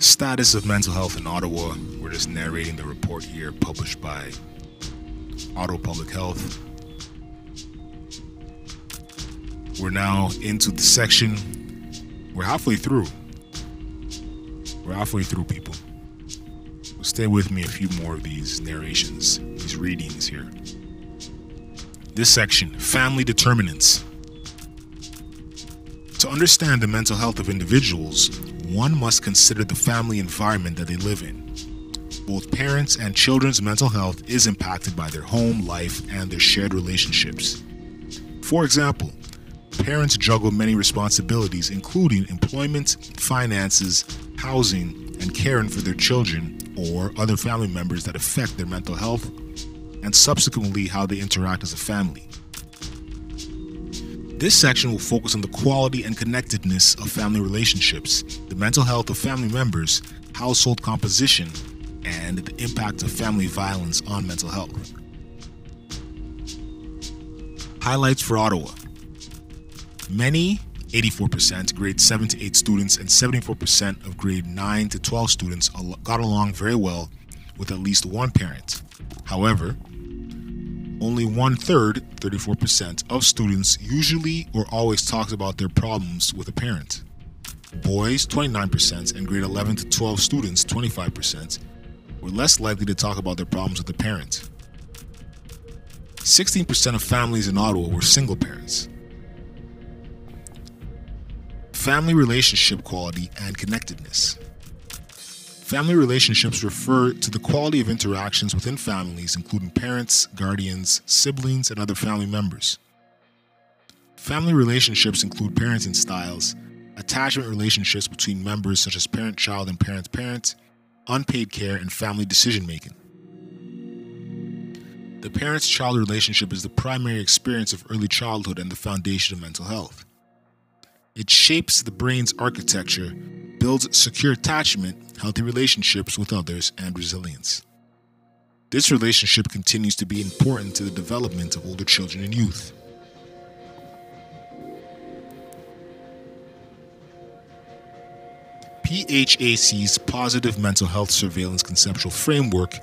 Status of mental health in Ottawa. We're just narrating the report here published by Ottawa Public Health. We're now into the section. We're halfway through. We're halfway through, people. stay with me a few more of these narrations, these readings here. This section family determinants. To understand the mental health of individuals, one must consider the family environment that they live in. Both parents and children's mental health is impacted by their home life and their shared relationships. For example, parents juggle many responsibilities, including employment, finances, housing, and caring for their children or other family members that affect their mental health and subsequently how they interact as a family. This section will focus on the quality and connectedness of family relationships, the mental health of family members, household composition, and the impact of family violence on mental health. Highlights for Ottawa Many, 84%, grade 7 to 8 students, and 74% of grade 9 to 12 students got along very well with at least one parent. However, only one third, 34%, of students usually or always talks about their problems with a parent. Boys, 29%, and grade 11 to 12 students, 25%, were less likely to talk about their problems with a parent. 16% of families in Ottawa were single parents. Family relationship quality and connectedness. Family relationships refer to the quality of interactions within families, including parents, guardians, siblings, and other family members. Family relationships include parenting styles, attachment relationships between members such as parent child and parent parent, unpaid care, and family decision making. The parent child relationship is the primary experience of early childhood and the foundation of mental health. It shapes the brain's architecture, builds secure attachment, healthy relationships with others, and resilience. This relationship continues to be important to the development of older children and youth. PHAC's Positive Mental Health Surveillance Conceptual Framework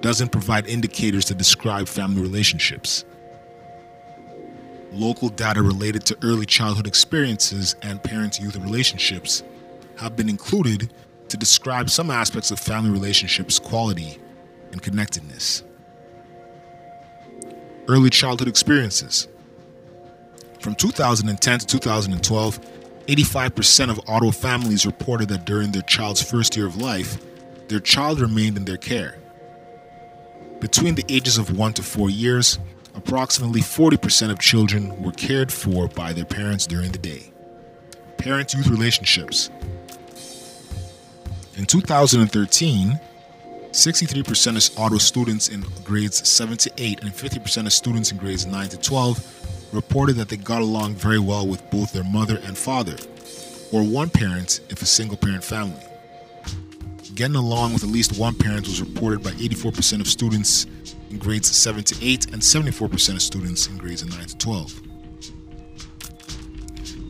doesn't provide indicators to describe family relationships. Local data related to early childhood experiences and parent youth relationships have been included to describe some aspects of family relationships' quality and connectedness. Early childhood experiences. From 2010 to 2012, 85% of Ottawa families reported that during their child's first year of life, their child remained in their care. Between the ages of 1 to 4 years, approximately 40% of children were cared for by their parents during the day. Parent youth relationships. In 2013, 63% of Ottawa students in grades 7 to 8 and 50% of students in grades 9 to 12 reported that they got along very well with both their mother and father, or one parent if a single parent family. Getting along with at least one parent was reported by 84% of students in grades 7 to 8 and 74% of students in grades 9 to 12.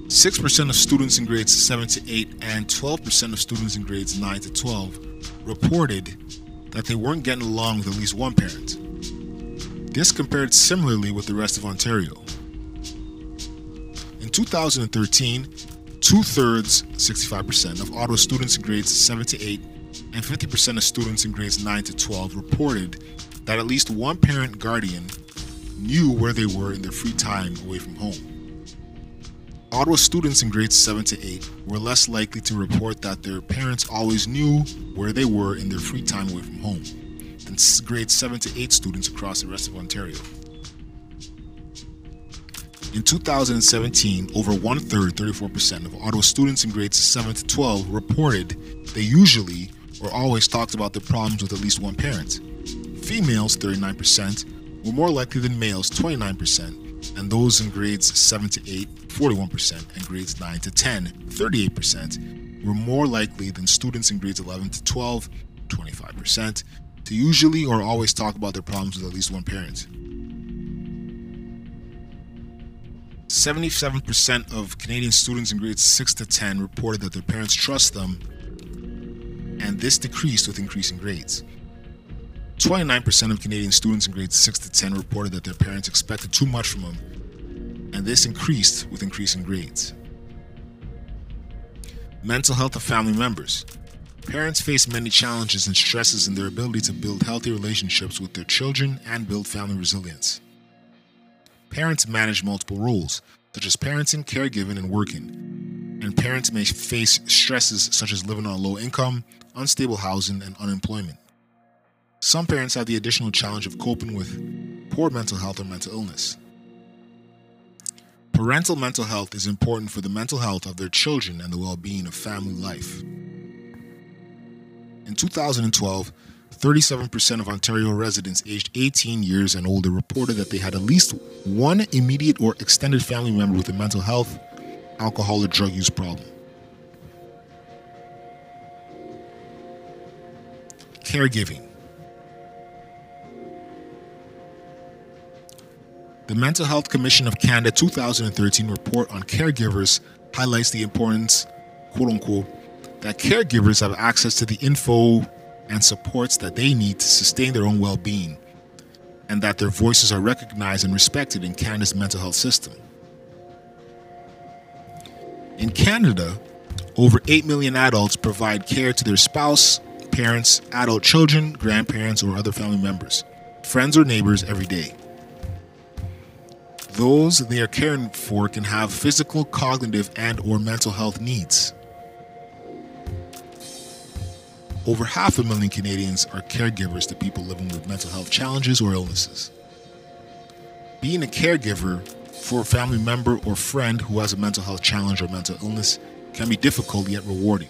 6% of students in grades 7 to 8 and 12% of students in grades 9 to 12 reported that they weren't getting along with at least one parent. This compared similarly with the rest of Ontario. In 2013, two thirds, 65%, of Ottawa students in grades 7 to 8 and 50% of students in grades 9 to 12 reported that at least one parent guardian knew where they were in their free time away from home. Ottawa students in grades 7 to 8 were less likely to report that their parents always knew where they were in their free time away from home than grades 7 to 8 students across the rest of Ontario. In 2017, over one third, 34%, of Ottawa students in grades 7 to 12 reported they usually or always talked about their problems with at least one parent. Females, 39%, were more likely than males, 29%, and those in grades 7 to 8, 41%, and grades 9 to 10, 38%, were more likely than students in grades 11 to 12, 25%, to usually or always talk about their problems with at least one parent. 77% of Canadian students in grades 6 to 10 reported that their parents trust them and this decreased with increasing grades. 29% of Canadian students in grades 6 to 10 reported that their parents expected too much from them, and this increased with increasing grades. Mental health of family members. Parents face many challenges and stresses in their ability to build healthy relationships with their children and build family resilience. Parents manage multiple roles, such as parenting, caregiving, and working. And parents may face stresses such as living on low income, unstable housing, and unemployment. Some parents have the additional challenge of coping with poor mental health or mental illness. Parental mental health is important for the mental health of their children and the well being of family life. In 2012, 37% of Ontario residents aged 18 years and older reported that they had at least one immediate or extended family member with a mental health, alcohol, or drug use problem. Caregiving. The Mental Health Commission of Canada 2013 report on caregivers highlights the importance, quote unquote, that caregivers have access to the info and supports that they need to sustain their own well being, and that their voices are recognized and respected in Canada's mental health system. In Canada, over 8 million adults provide care to their spouse, parents, adult children, grandparents, or other family members, friends, or neighbors every day. Those they are caring for can have physical, cognitive, and or mental health needs. Over half a million Canadians are caregivers to people living with mental health challenges or illnesses. Being a caregiver for a family member or friend who has a mental health challenge or mental illness can be difficult yet rewarding.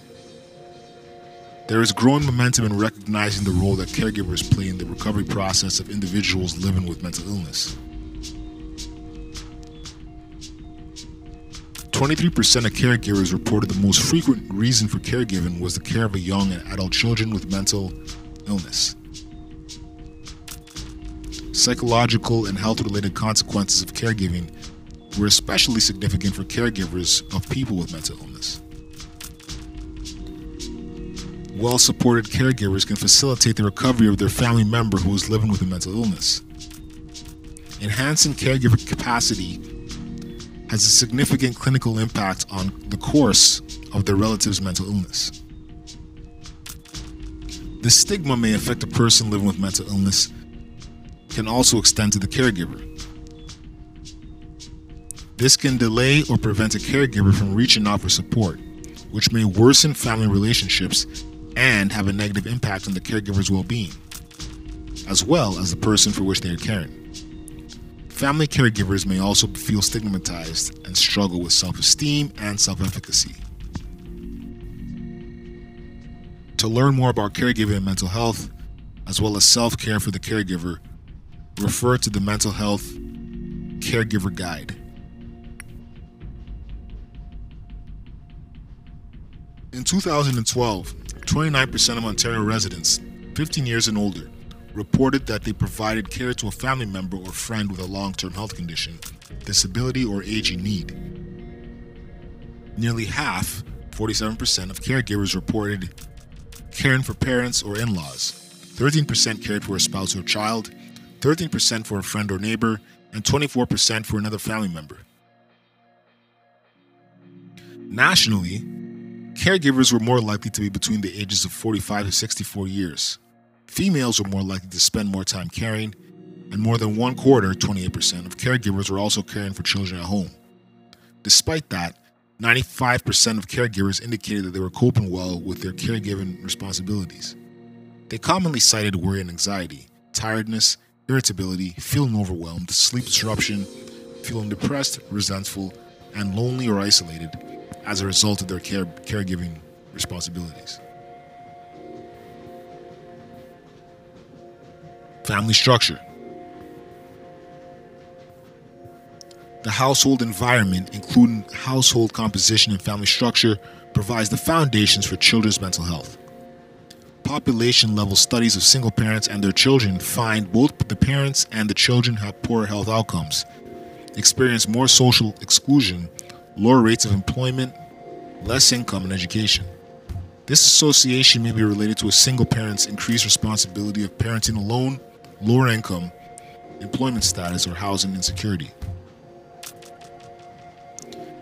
There is growing momentum in recognizing the role that caregivers play in the recovery process of individuals living with mental illness. 23% of caregivers reported the most frequent reason for caregiving was the care of a young and adult children with mental illness. Psychological and health related consequences of caregiving were especially significant for caregivers of people with mental illness. Well supported caregivers can facilitate the recovery of their family member who is living with a mental illness. Enhancing caregiver capacity has a significant clinical impact on the course of their relative's mental illness. The stigma may affect a person living with mental illness, can also extend to the caregiver. This can delay or prevent a caregiver from reaching out for support, which may worsen family relationships and have a negative impact on the caregiver's well being, as well as the person for which they are caring. Family caregivers may also feel stigmatized and struggle with self esteem and self efficacy. To learn more about caregiving and mental health, as well as self care for the caregiver, refer to the Mental Health Caregiver Guide. In 2012, 29% of Ontario residents, 15 years and older, reported that they provided care to a family member or friend with a long term health condition, disability, or aging need. Nearly half, 47%, of caregivers reported caring for parents or in laws, 13% cared for a spouse or child, 13% for a friend or neighbor, and 24% for another family member. Nationally, caregivers were more likely to be between the ages of 45 to 64 years, Females were more likely to spend more time caring, and more than one quarter, 28%, of caregivers were also caring for children at home. Despite that, 95% of caregivers indicated that they were coping well with their caregiving responsibilities. They commonly cited worry and anxiety, tiredness, irritability, feeling overwhelmed, sleep disruption, feeling depressed, resentful, and lonely or isolated as a result of their care- caregiving responsibilities. Family structure. The household environment, including household composition and family structure, provides the foundations for children's mental health. Population level studies of single parents and their children find both the parents and the children have poorer health outcomes, experience more social exclusion, lower rates of employment, less income, and education. This association may be related to a single parent's increased responsibility of parenting alone, lower income, employment status, or housing insecurity.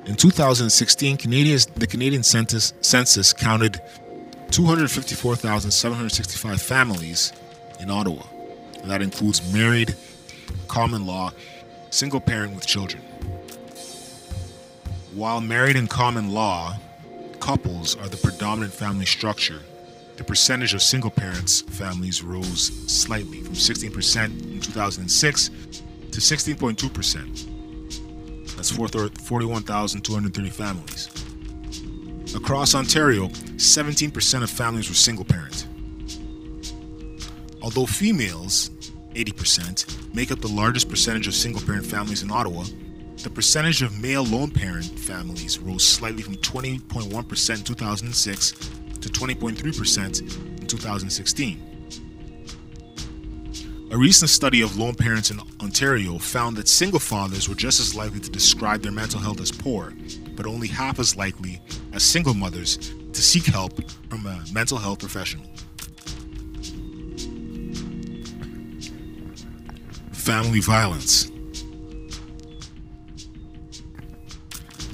In 2016, Canadia's, the Canadian census, census counted 254,765 families in Ottawa. And that includes married, common law, single parent with children. While married in common law, couples are the predominant family structure, the percentage of single parents families rose slightly from 16% in 2006 to 16.2%. That's 41,230 families. Across Ontario, 17% of families were single parent. Although females, 80%, make up the largest percentage of single parent families in Ottawa, the percentage of male lone parent families rose slightly from 20.1% in 2006 to 20.3% in 2016. A recent study of lone parents in Ontario found that single fathers were just as likely to describe their mental health as poor, but only half as likely as single mothers to seek help from a mental health professional. Family violence.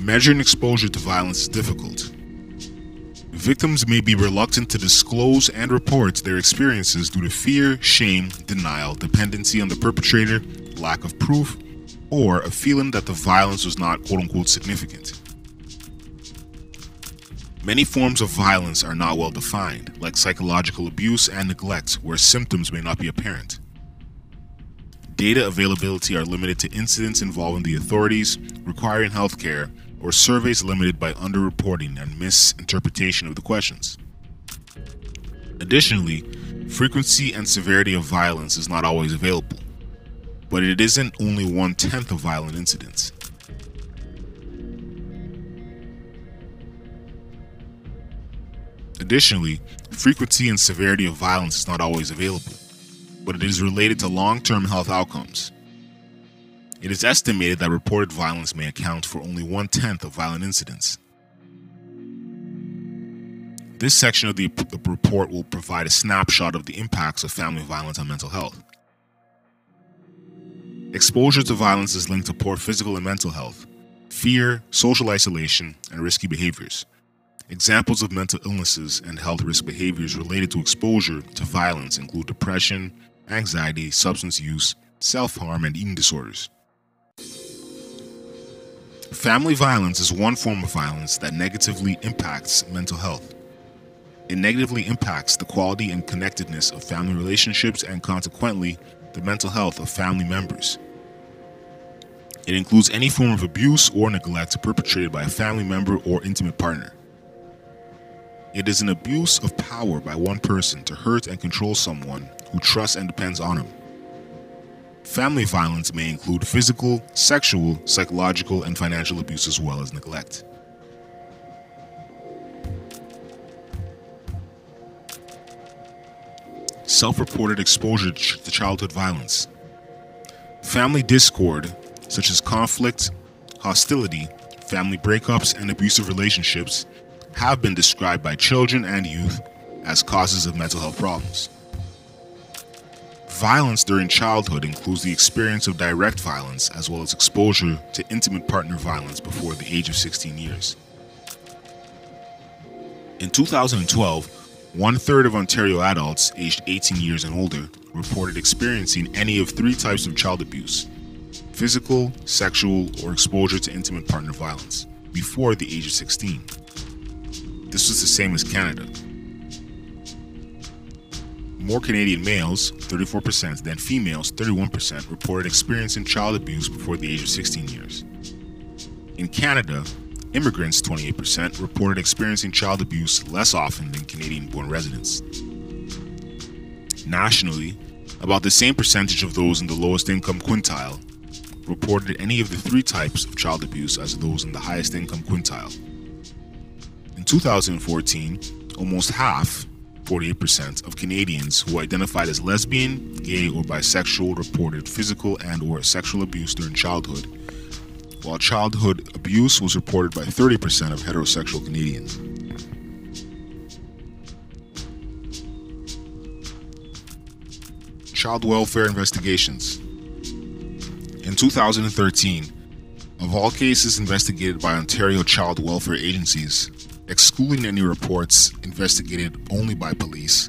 Measuring exposure to violence is difficult. Victims may be reluctant to disclose and report their experiences due to fear, shame, denial, dependency on the perpetrator, lack of proof, or a feeling that the violence was not quote unquote significant. Many forms of violence are not well defined, like psychological abuse and neglect, where symptoms may not be apparent. Data availability are limited to incidents involving the authorities, requiring health care, or surveys limited by underreporting and misinterpretation of the questions. Additionally, frequency and severity of violence is not always available, but it isn't only one tenth of violent incidents. Additionally, frequency and severity of violence is not always available, but it is related to long term health outcomes. It is estimated that reported violence may account for only one tenth of violent incidents. This section of the, report will provide a snapshot of the impacts of family violence on mental health. Exposure to violence is linked to poor physical and mental health, fear, social isolation, and risky behaviors. Examples of mental illnesses and health risk behaviors related to exposure to violence include depression, anxiety, substance use, self harm, and eating disorders. Family violence is one form of violence that negatively impacts mental health. It negatively impacts the quality and connectedness of family relationships and consequently the mental health of family members. It includes any form of abuse or neglect perpetrated by a family member or intimate partner. It is an abuse of power by one person to hurt and control someone who trusts and depends on him. Family violence may include physical, sexual, psychological, and financial abuse as well as neglect. Self reported exposure to childhood violence. Family discord, such as conflict, hostility, family breakups, and abusive relationships, have been described by children and youth as causes of mental health problems. Violence during childhood includes the experience of direct violence as well as exposure to intimate partner violence before the age of 16 years. In 2012, one third of Ontario adults aged 18 years and older reported experiencing any of three types of child abuse physical, sexual, or exposure to intimate partner violence before the age of 16. This was the same as Canada, more Canadian males, 34%, than females, 31%, reported experiencing child abuse before the age of 16 years. In Canada, immigrants, 28%, reported experiencing child abuse less often than Canadian born residents. Nationally, about the same percentage of those in the lowest income quintile reported any of the three types of child abuse as those in the highest income quintile. In 2014, almost half, 48% of Canadians who identified as lesbian, gay, or bisexual reported physical and or sexual abuse during childhood, while childhood abuse was reported by 30% of heterosexual Canadians. Child welfare investigations. In 2013, of all cases investigated by Ontario child welfare agencies, excluding any reports investigated only by police,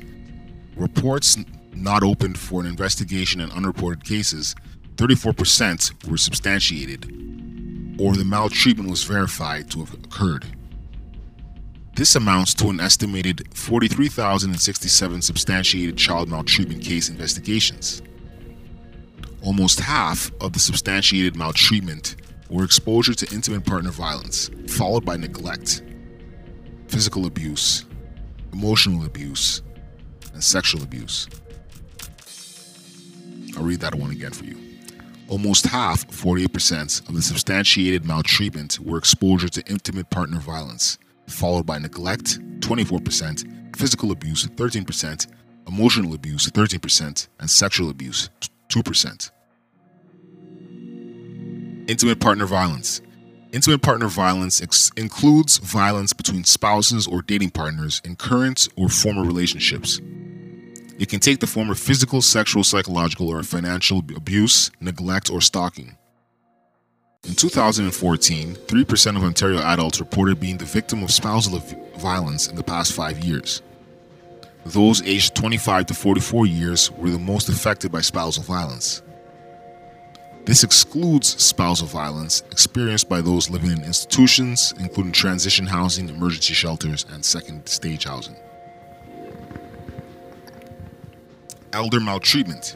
reports not opened for an investigation and unreported cases, 34% were substantiated, or the maltreatment was verified to have occurred. This amounts to an estimated 43,067 substantiated child maltreatment case investigations. Almost half of the substantiated maltreatment were exposure to intimate partner violence, followed by neglect, physical abuse, emotional abuse, and sexual abuse. I'll read that one again for you. Almost half, 48%, of the substantiated maltreatment were exposure to intimate partner violence, followed by neglect, 24%, physical abuse, 13%, emotional abuse, 13%, and sexual abuse, 2%. Intimate partner violence. Intimate partner violence ex- includes violence between spouses or dating partners in current or former relationships. It can take the form of physical, sexual, psychological, or financial abuse, neglect, or stalking. In 2014, 3% of Ontario adults reported being the victim of spousal violence in the past five years. Those aged 25 to 44 years were the most affected by spousal violence. This excludes spousal violence experienced by those living in institutions, including transition housing, emergency shelters, and second stage housing. Elder maltreatment.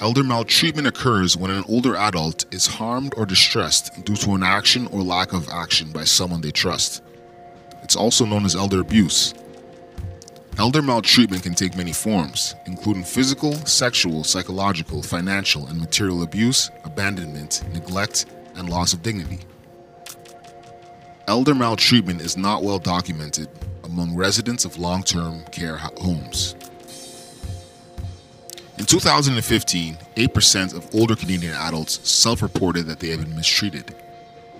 Elder maltreatment occurs when an older adult is harmed or distressed due to an action or lack of action by someone they trust. It's also known as elder abuse. Elder maltreatment can take many forms, including physical, sexual, psychological, financial, and material abuse, abandonment, neglect, and loss of dignity. Elder maltreatment is not well documented among residents of long term care homes. In 2015, 8% of older Canadian adults self reported that they have been mistreated.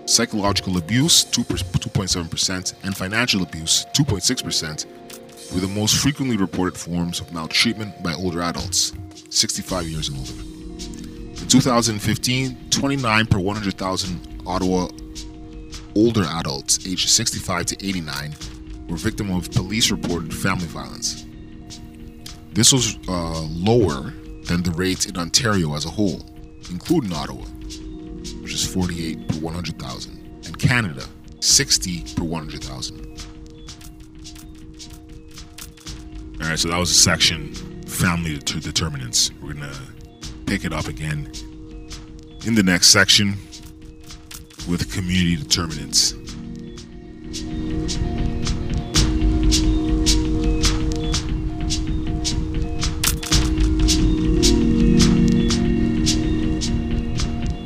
Psychological abuse, 2.7%, and financial abuse, 2.6%, were the most frequently reported forms of maltreatment by older adults, 65 years and older. In 2015, 29 per 100,000 Ottawa older adults aged 65 to 89 were victim of police reported family violence. This was uh, lower than the rates in Ontario as a whole, including Ottawa, which is 48 per 100,000, and Canada, 60 per 100,000. All right, so that was a section, family determinants. We're gonna pick it up again in the next section with community determinants.